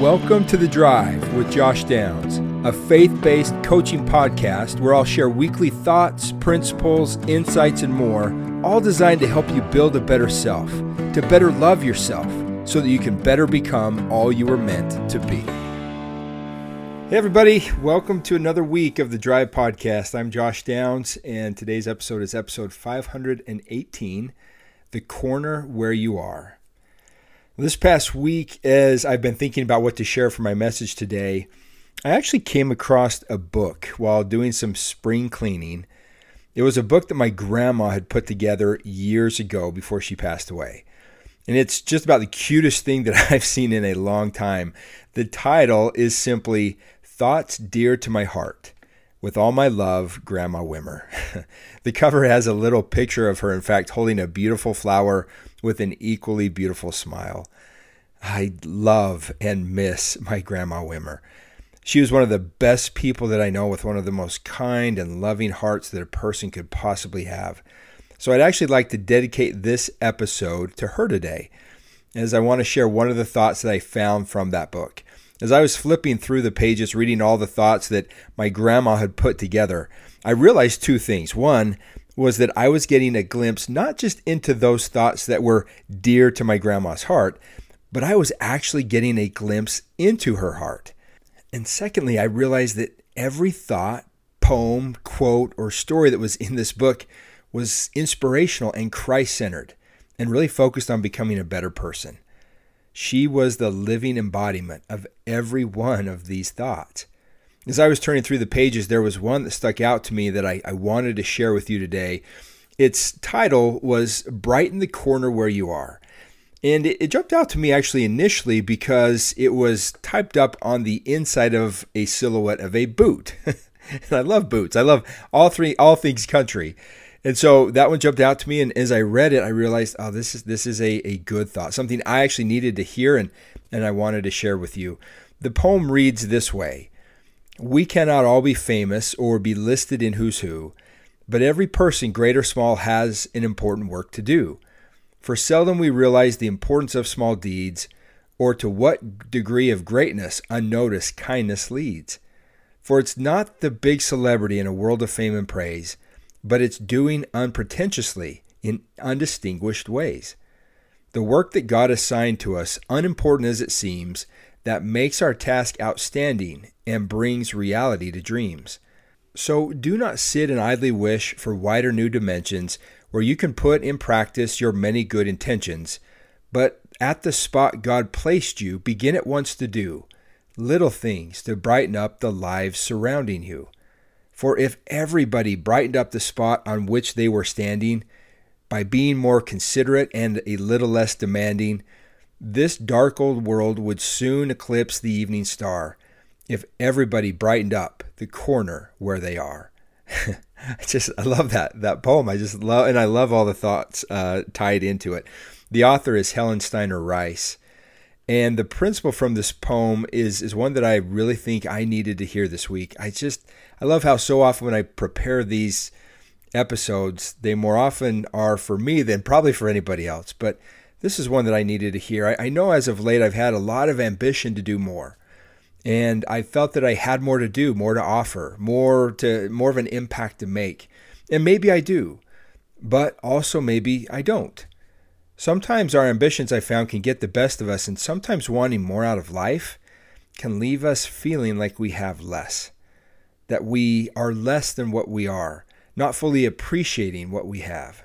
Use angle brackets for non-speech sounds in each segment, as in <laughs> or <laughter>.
Welcome to The Drive with Josh Downs, a faith based coaching podcast where I'll share weekly thoughts, principles, insights, and more, all designed to help you build a better self, to better love yourself, so that you can better become all you were meant to be. Hey, everybody, welcome to another week of the Drive Podcast. I'm Josh Downs, and today's episode is episode 518 The Corner Where You Are. This past week, as I've been thinking about what to share for my message today, I actually came across a book while doing some spring cleaning. It was a book that my grandma had put together years ago before she passed away. And it's just about the cutest thing that <laughs> I've seen in a long time. The title is simply Thoughts Dear to My Heart. With all my love, Grandma Wimmer. <laughs> the cover has a little picture of her, in fact, holding a beautiful flower with an equally beautiful smile. I love and miss my Grandma Wimmer. She was one of the best people that I know, with one of the most kind and loving hearts that a person could possibly have. So I'd actually like to dedicate this episode to her today, as I want to share one of the thoughts that I found from that book. As I was flipping through the pages, reading all the thoughts that my grandma had put together, I realized two things. One, was that I was getting a glimpse not just into those thoughts that were dear to my grandma's heart, but I was actually getting a glimpse into her heart. And secondly, I realized that every thought, poem, quote, or story that was in this book was inspirational and Christ centered and really focused on becoming a better person. She was the living embodiment of every one of these thoughts. As I was turning through the pages, there was one that stuck out to me that I, I wanted to share with you today. Its title was Brighten the Corner Where You Are. And it, it jumped out to me actually initially because it was typed up on the inside of a silhouette of a boot. <laughs> and I love boots. I love all three, all things country. And so that one jumped out to me, and as I read it, I realized, oh, this is this is a, a good thought, something I actually needed to hear, and and I wanted to share with you. The poem reads this way: we cannot all be famous or be listed in who's who, but every person, great or small, has an important work to do. For seldom we realize the importance of small deeds, or to what degree of greatness unnoticed kindness leads. For it's not the big celebrity in a world of fame and praise, but it's doing unpretentiously in undistinguished ways. The work that God assigned to us, unimportant as it seems, that makes our task outstanding and brings reality to dreams. So do not sit and idly wish for wider new dimensions where you can put in practice your many good intentions, but at the spot God placed you, begin at once to do little things to brighten up the lives surrounding you. For if everybody brightened up the spot on which they were standing by being more considerate and a little less demanding, this dark old world would soon eclipse the evening star if everybody brightened up the corner where they are. <laughs> I just I love that that poem. I just love and I love all the thoughts uh, tied into it. The author is Helen Steiner Rice, and the principle from this poem is is one that I really think I needed to hear this week. I just I love how so often when I prepare these episodes, they more often are for me than probably for anybody else. But this is one that I needed to hear. I, I know as of late I've had a lot of ambition to do more. And I felt that I had more to do, more to offer, more to more of an impact to make. And maybe I do, but also maybe I don't. Sometimes our ambitions I found can get the best of us, and sometimes wanting more out of life can leave us feeling like we have less, that we are less than what we are, not fully appreciating what we have.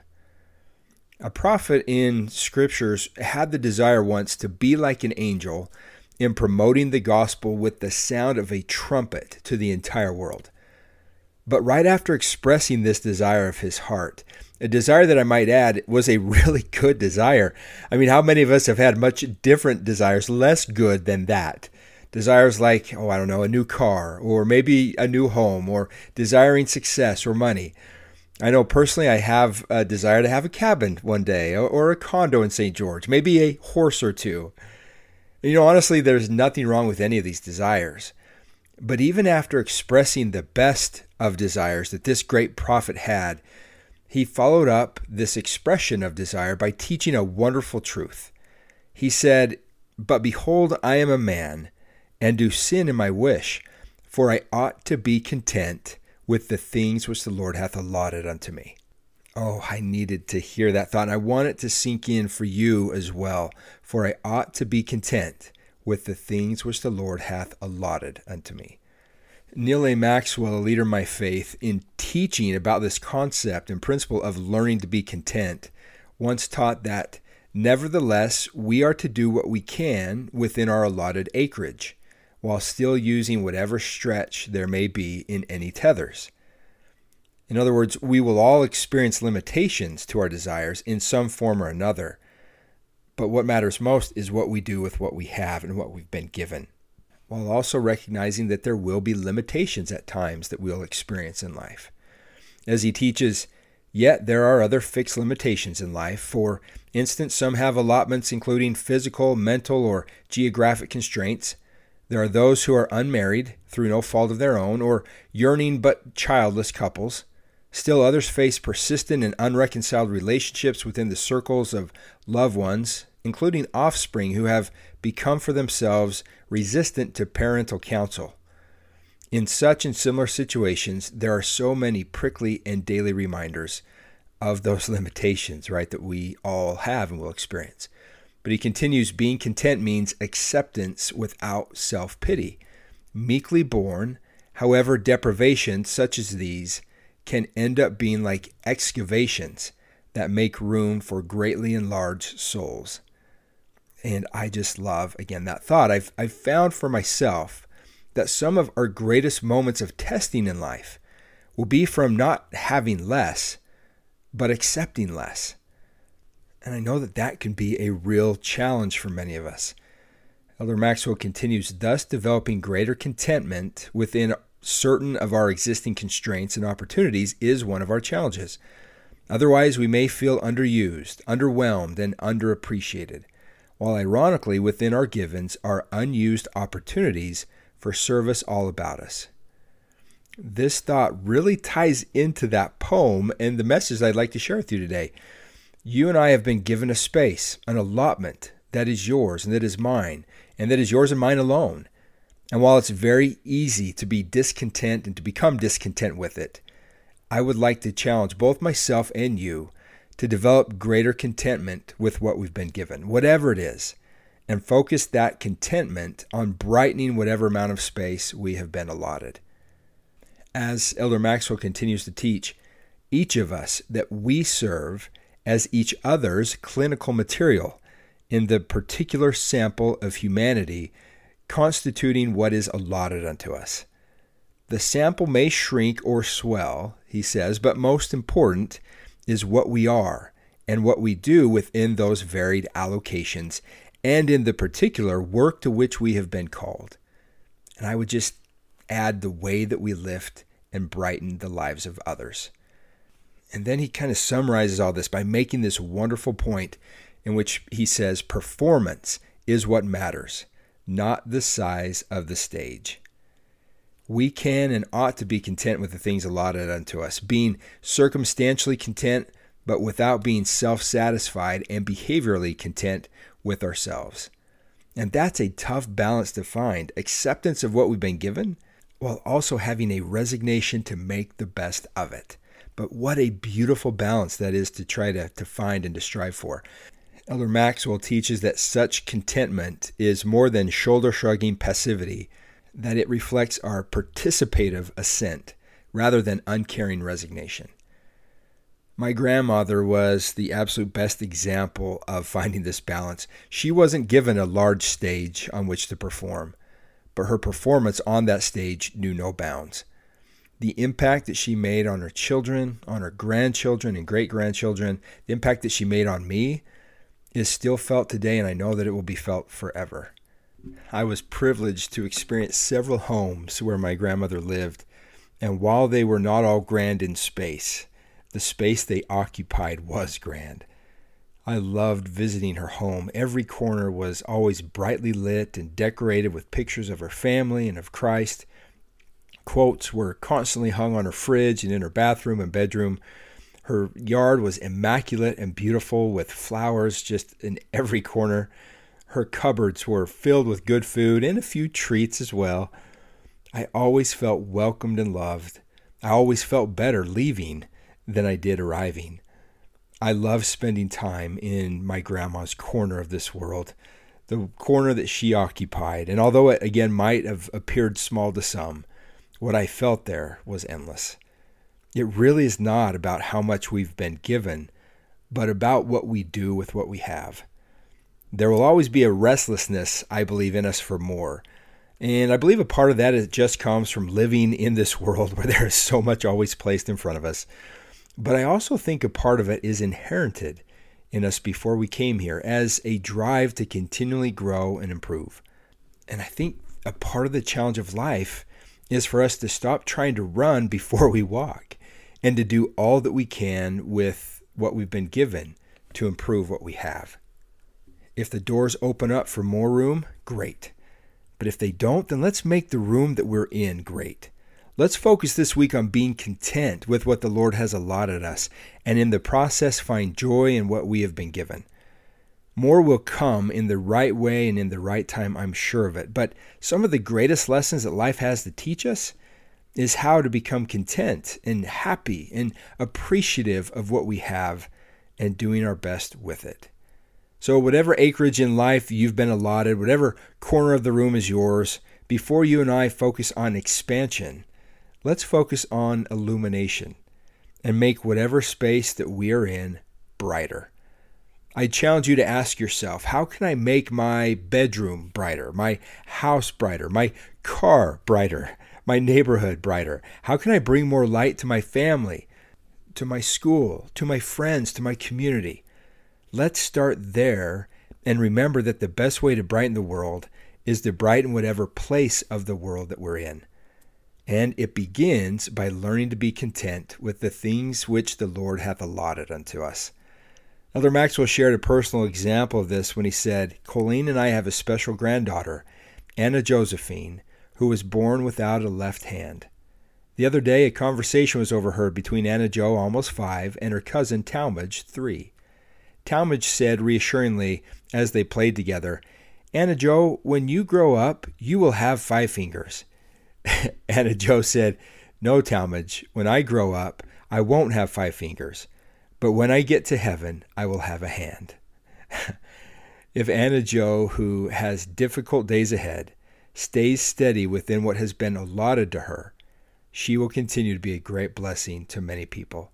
A prophet in scriptures had the desire once to be like an angel in promoting the gospel with the sound of a trumpet to the entire world. But right after expressing this desire of his heart, a desire that I might add was a <laughs> really good desire. I mean, how many of us have had much different desires, less good than that? Desires like, oh, I don't know, a new car, or maybe a new home, or desiring success or money. I know personally I have a desire to have a cabin one day or a condo in St. George, maybe a horse or two. You know, honestly, there's nothing wrong with any of these desires. But even after expressing the best of desires that this great prophet had, he followed up this expression of desire by teaching a wonderful truth. He said, But behold, I am a man, and do sin in my wish, for I ought to be content with the things which the Lord hath allotted unto me. Oh, I needed to hear that thought, and I want it to sink in for you as well. For I ought to be content with the things which the Lord hath allotted unto me. Neal A. Maxwell, a leader in my faith, in teaching about this concept and principle of learning to be content, once taught that, nevertheless, we are to do what we can within our allotted acreage, while still using whatever stretch there may be in any tethers. In other words, we will all experience limitations to our desires in some form or another. But what matters most is what we do with what we have and what we've been given, while also recognizing that there will be limitations at times that we'll experience in life. As he teaches, yet there are other fixed limitations in life. For instance, some have allotments including physical, mental, or geographic constraints. There are those who are unmarried through no fault of their own, or yearning but childless couples. Still, others face persistent and unreconciled relationships within the circles of loved ones, including offspring who have become for themselves resistant to parental counsel. In such and similar situations, there are so many prickly and daily reminders of those <laughs> limitations, right, that we all have and will experience. But he continues being content means acceptance without self pity, meekly borne, however, deprivations such as these can end up being like excavations that make room for greatly enlarged souls. And I just love, again, that thought. I've, I've found for myself that some of our greatest moments of testing in life will be from not having less, but accepting less. And I know that that can be a real challenge for many of us. Elder Maxwell continues, thus developing greater contentment within certain of our existing constraints and opportunities is one of our challenges. Otherwise, we may feel underused, underwhelmed, and underappreciated, while ironically, within our givens are unused opportunities for service all about us. This thought really ties into that poem and the message I'd like to share with you today. You and I have been given a space, an allotment that is yours and that is mine, and that is yours and mine alone. And while it's very easy to be discontent and to become discontent with it, I would like to challenge both myself and you to develop greater contentment with what we've been given, whatever it is, and focus that contentment on brightening whatever amount of space we have been allotted. As Elder Maxwell continues to teach, each of us that we serve as each other's clinical material in the particular sample of humanity constituting what is allotted unto us. The sample may shrink or swell, he says, but most important is what we are and what we do within those varied allocations and in the particular work to which we have been called. And I would just add the way that we lift and brighten the lives of others. And then he kind of summarizes all this by making this wonderful point in which he says performance is what matters not the size of the stage. We can and ought to be content with the things allotted unto us, being circumstantially content, but without being self satisfied and behaviorally content with ourselves. And that's a tough balance to find acceptance of what we've been given, while also having a resignation to make the best of it. But what a beautiful balance that is to try to, to find and to strive for. Elder Maxwell teaches that such contentment is more than shoulder shrugging passivity, that it reflects our participative assent rather than uncaring resignation. My grandmother was the absolute best example of finding this balance. She wasn't given a large stage on which to perform, but her performance on that stage knew no bounds. The impact that she made on her children, on her grandchildren, and great grandchildren, the impact that she made on me, is still felt today, and I know that it will be felt forever. I was privileged to experience several homes where my grandmother lived, and while they were not all grand in space, the space they occupied was grand. I loved visiting her home. Every corner was always brightly lit and decorated with pictures of her family and of Christ. Quotes were constantly hung on her fridge and in her bathroom and bedroom. Her yard was immaculate and beautiful with flowers just in every corner. Her cupboards were filled with good food and a few treats as well. I always felt welcomed and loved. I always felt better leaving than I did arriving. I love spending time in my grandma's corner of this world, the corner that she occupied. And although it again might have appeared small to some, what I felt there was endless. It really is not about how much we've been given, but about what we do with what we have. There will always be a restlessness, I believe, in us for more. And I believe a part of that is just comes from living in this <laughs> world where there is so much always placed in front of us. But I also think a part of it is inherited in us before we came here as a drive to continually grow and improve. And I think a part of the challenge of life is for us to stop trying to run <laughs> before we walk and to do all that we can with what we've been given to improve what we have. If the doors open up for more room, great. But if they don't, then let's make the room that we're in great. Let's focus this week on being content with what the Lord has allotted us and in the process find joy in what we have been given. More will come in the right way and in the right time, I'm sure of it. But some of the greatest lessons that life has to teach us is how to become content and happy and appreciative of what we have and doing our best with it. So, whatever acreage in life you've been allotted, whatever corner of the room is yours, before you and I focus on expansion, let's focus on illumination and make whatever space that we are in brighter. I challenge you to ask yourself how can I make my bedroom brighter, my house brighter, my car brighter, my neighborhood brighter? How can I bring more light to my family, to my school, to my friends, to my community? Let's start there and remember that the best way to brighten the world is to brighten whatever place of the world that we're in. And it begins by learning to be content with the things which the Lord hath allotted unto us. Elder Maxwell shared a personal example of this when he said, Colleen and I have a special granddaughter, Anna Josephine, who was born without a left hand. The other day, a conversation was overheard between Anna Jo, almost five, and her cousin Talmage, three. Talmage said reassuringly as they played together, Anna Jo, when you grow up, you will have five fingers. <laughs> Anna Jo said, No, Talmage, when I grow up, I won't have five fingers, but when I get to heaven, I will have a hand. <laughs> if Anna Jo, who has difficult days ahead, stays steady within what has been allotted to her, she will continue to be a great blessing to many people.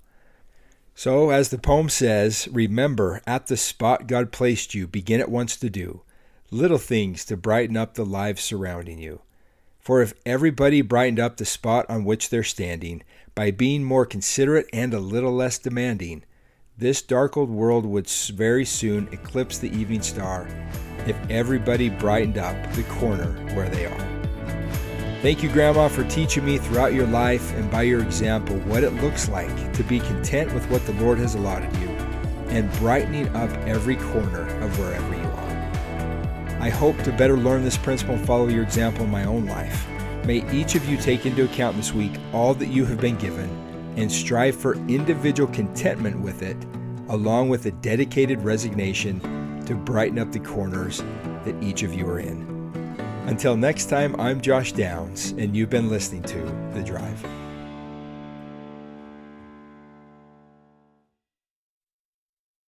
So, as the poem says, remember at the spot God placed you, begin at once to do little things to brighten up the lives surrounding you. For if everybody brightened up the spot on which they're standing by being more considerate and a little less demanding, this dark old world would very soon eclipse the evening star if everybody brightened up the corner where they are. Thank you, Grandma, for teaching me throughout your life and by your example what it looks like to be content with what the Lord has allotted you and brightening up every corner of wherever you are. I hope to better learn this principle and follow your example in my own life. May each of you take into account this week all that you have been given and strive for individual contentment with it, along with a dedicated resignation to brighten up the corners that each of you are in. Until next time, I'm Josh Downs, and you've been listening to The Drive.